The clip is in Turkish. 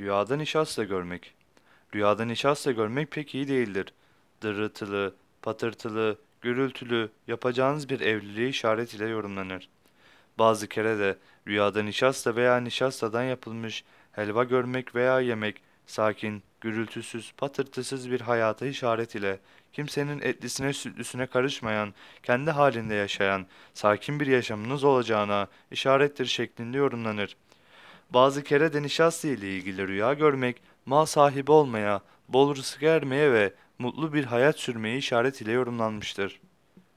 Rüyada nişasta görmek. Rüyada nişasta görmek pek iyi değildir. Dırıltılı, patırtılı, gürültülü, yapacağınız bir evliliği işaret ile yorumlanır. Bazı kere de rüyada nişasta veya nişastadan yapılmış helva görmek veya yemek, sakin, gürültüsüz, patırtısız bir hayata işaret ile kimsenin etlisine sütlüsüne karışmayan, kendi halinde yaşayan, sakin bir yaşamınız olacağına işarettir şeklinde yorumlanır. Bazı kere de nişasta ile ilgili rüya görmek, mal sahibi olmaya, bol rızık ermeye ve mutlu bir hayat sürmeye işaret ile yorumlanmıştır.